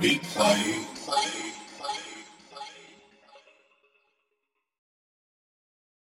replay.